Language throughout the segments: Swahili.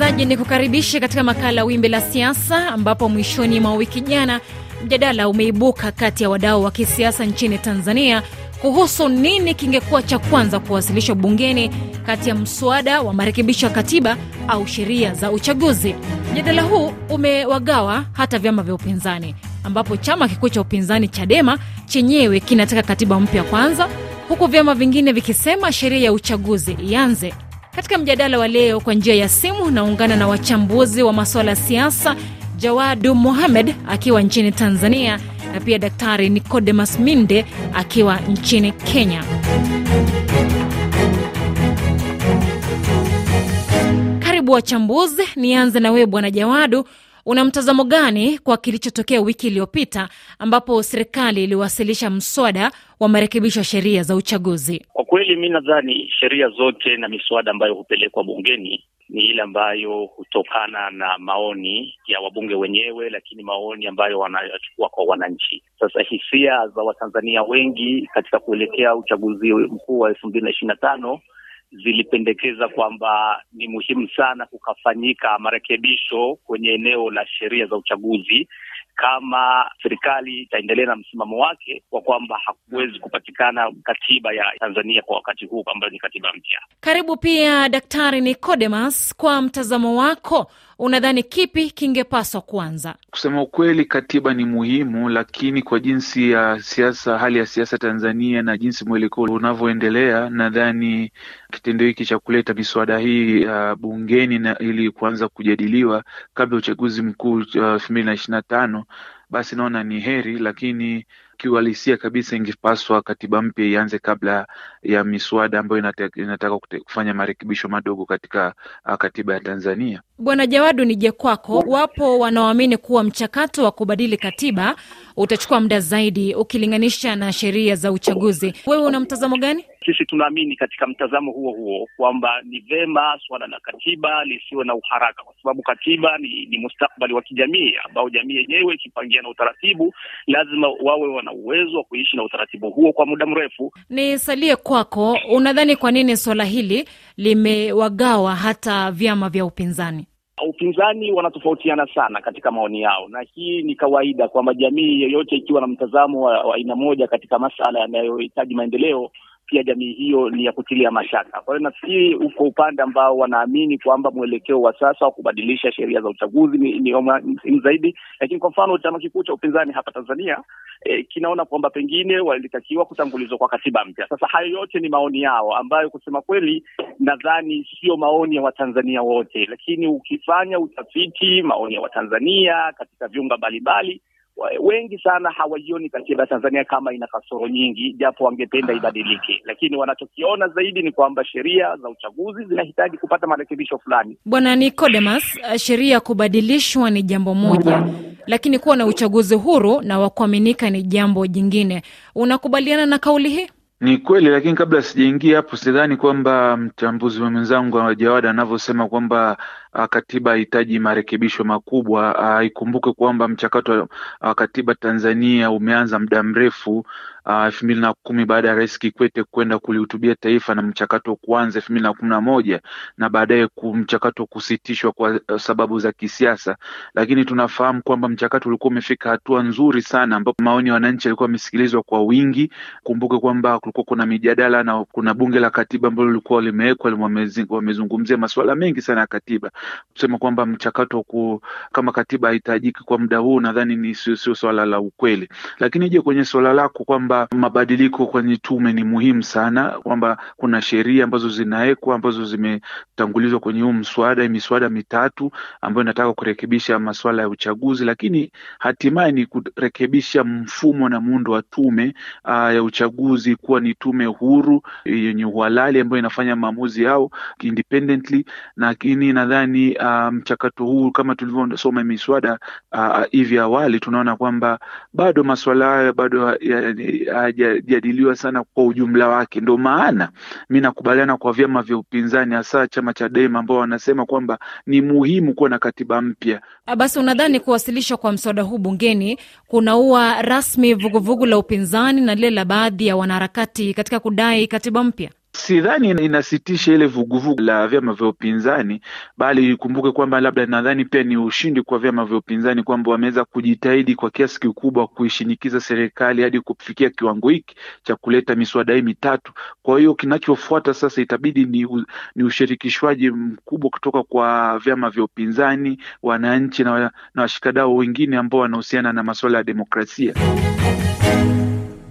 msikilizaji, ni kukaribisha katika makala Wimbi la Siasa, ambapo mwishoni mwa wiki jana mjadala umeibuka kati ya wadau wa kisiasa nchini Tanzania kuhusu nini kingekuwa cha kwanza kuwasilishwa bungeni kati ya mswada wa marekebisho ya katiba au sheria za uchaguzi. Mjadala huu umewagawa hata vyama vya upinzani, ambapo chama kikuu cha upinzani Chadema chenyewe kinataka katiba mpya kwanza, huku vyama vingine vikisema sheria ya uchaguzi ianze. Katika mjadala wa leo kwa njia ya simu naungana na wachambuzi wa masuala ya siasa, Jawadu Mohamed akiwa nchini Tanzania na pia Daktari Nicodemus Minde akiwa nchini Kenya. Karibu wachambuzi. Nianze na wewe Bwana Jawadu, una mtazamo gani kwa kilichotokea wiki iliyopita ambapo serikali iliwasilisha mswada wa marekebisho ya sheria za uchaguzi? Kwa kweli, mi nadhani sheria zote na miswada ambayo hupelekwa bungeni ni ile ambayo hutokana na maoni ya wabunge wenyewe, lakini maoni ambayo wanayachukua kwa wananchi. Sasa hisia za Watanzania wengi katika kuelekea uchaguzi mkuu wa elfu mbili na ishirini na tano zilipendekeza kwamba ni muhimu sana kukafanyika marekebisho kwenye eneo la sheria za uchaguzi kama serikali itaendelea na msimamo wake wa kwamba hakuwezi kupatikana katiba ya Tanzania kwa wakati huu ambayo ni katiba mpya. Karibu pia Daktari Nicodemus, kwa mtazamo wako unadhani kipi kingepaswa kuanza? Kusema ukweli, katiba ni muhimu, lakini kwa jinsi ya siasa, hali ya siasa Tanzania na jinsi mwelekeo unavyoendelea, nadhani kitendo hiki cha kuleta miswada hii uh, bungeni na ili kuanza kujadiliwa kabla ya uchaguzi mkuu elfu mbili na ishirini na tano basi naona ni heri, lakini kiuhalisia kabisa ingepaswa katiba mpya ianze kabla ya miswada ambayo inataka, kufanya marekebisho madogo katika uh, katiba ya Tanzania. Bwana Jawadu, nije kwako. Wapo wanaoamini kuwa mchakato wa kubadili katiba utachukua muda zaidi ukilinganisha na sheria za uchaguzi. Wewe una mtazamo gani? Sisi tunaamini katika mtazamo huo huo kwamba ni vema suala la katiba lisiwe na uharaka, kwa sababu katiba ni, ni mustakbali wa kijamii ambao jamii yenyewe ikipangia na utaratibu, lazima wawe wana uwezo wa kuishi na utaratibu huo kwa muda mrefu. Ni salie kwako, unadhani kwa nini suala hili limewagawa hata vyama vya upinzani? Upinzani wanatofautiana sana katika maoni yao, na hii ni kawaida kwamba jamii yoyote ikiwa na mtazamo wa aina moja katika masala yanayohitaji maendeleo pia jamii hiyo ni ya kutilia mashaka. Kwa hiyo nafikiri uko upande ambao wanaamini kwamba mwelekeo wa sasa wa kubadilisha sheria za uchaguzi ni, ni muhimu zaidi, lakini kwa mfano chama kikuu cha upinzani hapa Tanzania eh, kinaona kwamba pengine walitakiwa kutangulizwa kwa katiba mpya. Sasa hayo yote ni maoni yao ambayo kusema kweli nadhani sio maoni ya Watanzania wote, lakini ukifanya utafiti maoni ya Watanzania katika vyumba mbalimbali wengi sana hawaioni katiba ya Tanzania kama ina kasoro nyingi, japo wangependa ibadilike, lakini wanachokiona zaidi ni kwamba sheria za uchaguzi zinahitaji kupata marekebisho fulani. Bwana Nicodemus, sheria kubadilishwa ni jambo moja, lakini kuwa na uchaguzi huru na wa kuaminika ni jambo jingine. Unakubaliana na kauli hii? Ni kweli, lakini kabla sijaingia hapo, sidhani kwamba mchambuzi wa mwenzangu wa Jawada anavyosema kwamba katiba hahitaji marekebisho makubwa. Uh, ikumbuke kwamba mchakato wa uh, katiba Tanzania umeanza muda mrefu elfu mbili na kumi baada ya Rais Kikwete kwenda kulihutubia taifa na mchakato kuanza elfu mbili na kumi na moja na baadaye mchakato kusitishwa kwa sababu za kisiasa, lakini tunafahamu kwamba mchakato ulikuwa umefika hatua nzuri sana, ambapo maoni ya wananchi yalikuwa yamesikilizwa kwa wingi. Kumbuke kwamba kulikuwa kuna mijadala na kuna bunge la katiba ambalo lilikuwa limewekwa, wamezungumzia masuala mengi sana ya katiba, kusema kwamba mchakato ku, kama katiba haihitajiki kwa muda huu, nadhani ni sio swala la ukweli. Lakini je, kwenye swala lako kwamba mabadiliko kwenye tume ni muhimu sana, kwamba kuna sheria ambazo zinawekwa ambazo zimetangulizwa kwenye huu mswada, miswada mitatu ambayo inataka kurekebisha masuala ya uchaguzi, lakini hatimaye ni kurekebisha mfumo na muundo wa tume aa, ya uchaguzi kuwa ni tume huru yenye uhalali ambayo inafanya maamuzi yao independently. Lakini nadhani mchakato um, huu kama tulivyosoma miswada hivi uh, awali tunaona kwamba bado maswala hayo bado hayajadiliwa sana kwa ujumla wake. Ndo maana mi nakubaliana kwa vyama vya upinzani, hasa chama cha Dema ambao wanasema kwamba ni muhimu kuwa na katiba mpya. Basi unadhani kuwasilishwa kwa mswada huu bungeni kunaua rasmi vuguvugu la upinzani na lile la baadhi ya wanaharakati katika kudai katiba mpya? Sidhani inasitisha ile vuguvugu la vyama vya upinzani, bali ikumbuke kwamba labda, nadhani pia ni ushindi kwa vyama vya upinzani kwamba wameweza kujitahidi kwa kiasi kikubwa kuishinikiza serikali hadi kufikia kiwango hiki cha kuleta miswada hii mitatu. Kwa hiyo kinachofuata sasa itabidi ni, ni ushirikishwaji mkubwa kutoka kwa vyama vya upinzani, wananchi na, na washikadau wengine ambao wanahusiana na masuala ya demokrasia.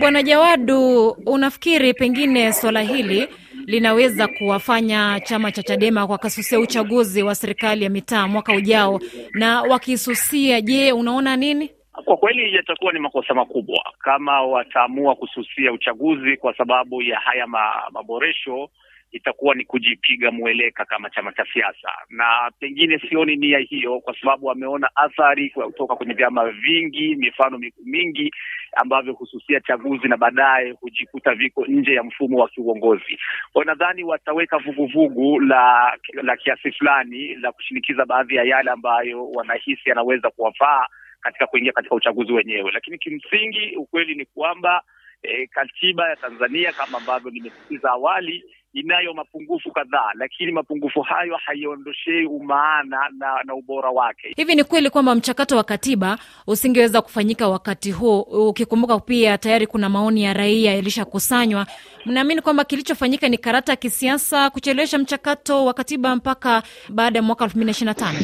Bwana Jawadu, unafikiri pengine swala hili linaweza kuwafanya chama cha Chadema wakasusia uchaguzi wa serikali ya mitaa mwaka ujao? Na wakisusia, je, unaona nini? Kwa kweli yatakuwa ni makosa makubwa kama wataamua kususia uchaguzi kwa sababu ya haya ma, maboresho itakuwa ni kujipiga mweleka kama chama cha siasa, na pengine sioni nia hiyo, kwa sababu wameona athari kutoka kwenye vyama vingi, mifano mingi ambavyo hususia chaguzi na baadaye hujikuta viko nje ya mfumo wa kiuongozi. Kwa nadhani wataweka vuguvugu la la kiasi fulani la kushinikiza baadhi ya yale ambayo wanahisi yanaweza kuwafaa katika kuingia katika uchaguzi wenyewe, lakini kimsingi ukweli ni kwamba e, katiba ya Tanzania kama ambavyo nimesisitiza awali inayo mapungufu kadhaa, lakini mapungufu hayo haiondoshei umaana na, na ubora wake. Hivi ni kweli kwamba mchakato wa katiba usingeweza kufanyika wakati huo, ukikumbuka pia tayari kuna maoni ya raia yalishakusanywa. Mnaamini kwamba kilichofanyika ni karata ya kisiasa kuchelewesha mchakato wa katiba mpaka baada ya mwaka elfu mbili na ishirini na tano?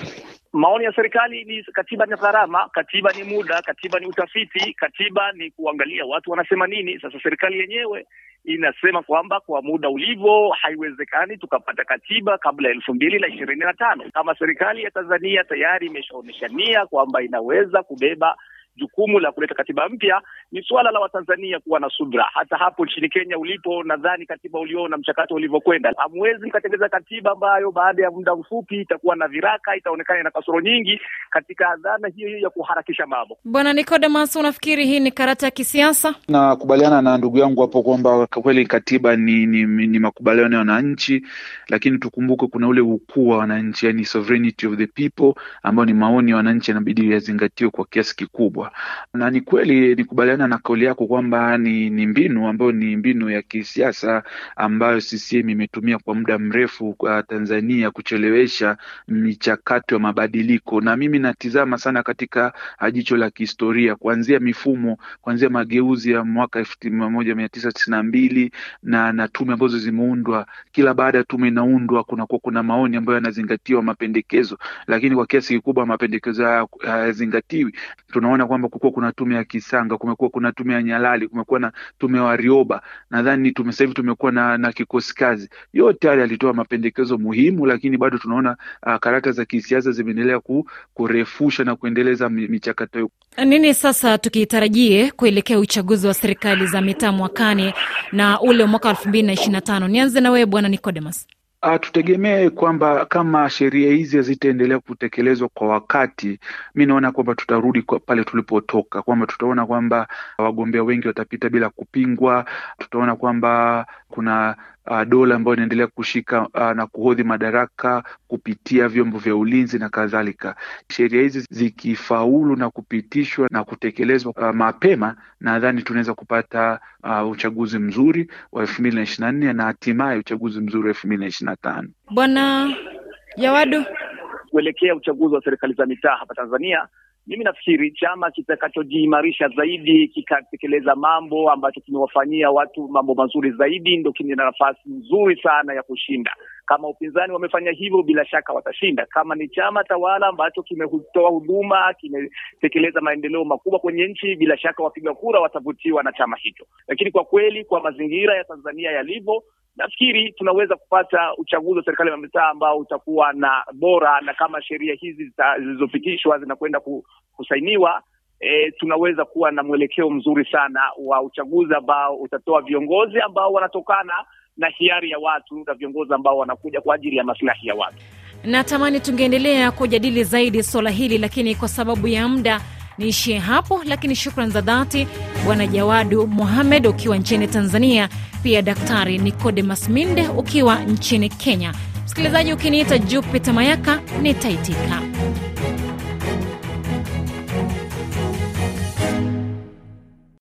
Maoni ya serikali ni katiba ni gharama, katiba ni muda, katiba ni utafiti, katiba ni kuangalia watu wanasema nini. Sasa serikali yenyewe inasema kwamba kwa muda ulivyo haiwezekani tukapata katiba kabla ya elfu mbili na ishirini na tano. Kama serikali ya Tanzania tayari imeshaonyesha nia kwamba inaweza kubeba jukumu la kuleta katiba mpya, ni suala la Watanzania kuwa na subra. Hata hapo nchini Kenya ulipo, nadhani katiba uliona mchakato ulivyokwenda. Hamwezi mkatengeneza katiba ambayo baada ya muda mfupi itakuwa na viraka, itaonekana ina kasoro nyingi, katika dhana hiyo hiyo ya kuharakisha mambo. Bwana Nicodemus, unafikiri hii ni karata ya kisiasa? Nakubaliana na ndugu yangu hapo kwamba kweli katiba ni, ni, ni makubaliano ya wananchi, lakini tukumbuke kuna ule ukuu wa wananchi, yani sovereignty of the people, ambayo ni maoni ya wananchi, yanabidi yazingatiwe kwa kiasi kikubwa na ni kweli nikubaliana na kauli yako kwamba ni, ni mbinu ambayo ni mbinu ya kisiasa ambayo CCM imetumia kwa muda mrefu kwa Tanzania kuchelewesha michakato ya mabadiliko, na mimi natizama sana katika jicho la kihistoria, kuanzia mifumo, kuanzia mageuzi ya mwaka elfu moja mia tisa tisini na mbili na na tume ambazo zimeundwa. Kila baada ya tume inaundwa kunakuwa kuna maoni ambayo yanazingatiwa, mapendekezo, lakini kwa kiasi kikubwa mapendekezo haya hayazingatiwi. Tunaona kwamba kukuwa kuna tume ya Kisanga, kumekuwa kuna tume ya Nyalali, kumekuwa na tume ya Warioba, nadhani tume sasa hivi tumekuwa na, na kikosi kazi. Yote haya yalitoa mapendekezo muhimu, lakini bado tunaona uh, karata za kisiasa zimeendelea ku, kurefusha na kuendeleza michakato hiyo. Nini sasa tukitarajie kuelekea uchaguzi wa serikali za mitaa mwakani na ule mwaka elfu mbili na ishirini na tano? Nianze na wewe Bwana Nicodemus. Uh, tutegemee kwamba kama sheria hizi hazitaendelea kutekelezwa kwa wakati, mi naona kwamba tutarudi kwa pale tulipotoka, kwamba tutaona kwamba wagombea wengi watapita bila kupingwa. Tutaona kwamba kuna uh, dola ambayo inaendelea kushika uh, na kuhodhi madaraka kupitia vyombo vya ulinzi na kadhalika. Sheria hizi zikifaulu na kupitishwa na kutekelezwa uh, mapema, nadhani tunaweza kupata uh, uchaguzi mzuri wa elfu mbili na ishirini na nne na hatimaye uchaguzi mzuri wa elfu mbili na ishirini na tano. Bwana Jawadu, kuelekea uchaguzi wa serikali za mitaa hapa Tanzania, mimi nafikiri chama kitakachojiimarisha zaidi kikatekeleza mambo ambacho kimewafanyia watu mambo mazuri zaidi, ndo kina nafasi nzuri sana ya kushinda. Kama upinzani wamefanya hivyo, bila shaka watashinda. Kama ni chama tawala ambacho kimetoa huduma, kimetekeleza maendeleo makubwa kwenye nchi, bila shaka wapiga kura watavutiwa na chama hicho. Lakini kwa kweli, kwa mazingira ya Tanzania yalivyo nafikiri tunaweza kupata uchaguzi wa serikali ya mitaa ambao utakuwa na bora, na kama sheria hizi zilizopitishwa zinakwenda kusainiwa, e, tunaweza kuwa na mwelekeo mzuri sana wa uchaguzi ambao utatoa viongozi ambao wanatokana na hiari ya watu na viongozi ambao wanakuja kwa ajili ya maslahi ya watu. Natamani tungeendelea kujadili zaidi swala hili, lakini kwa sababu ya muda niishie hapo, lakini shukran za dhati Bwana Jawadu Mohamed ukiwa nchini Tanzania, pia Daktari Nicodemus Minde ukiwa nchini Kenya. Msikilizaji, ukiniita Jupiter Mayaka nitaitika.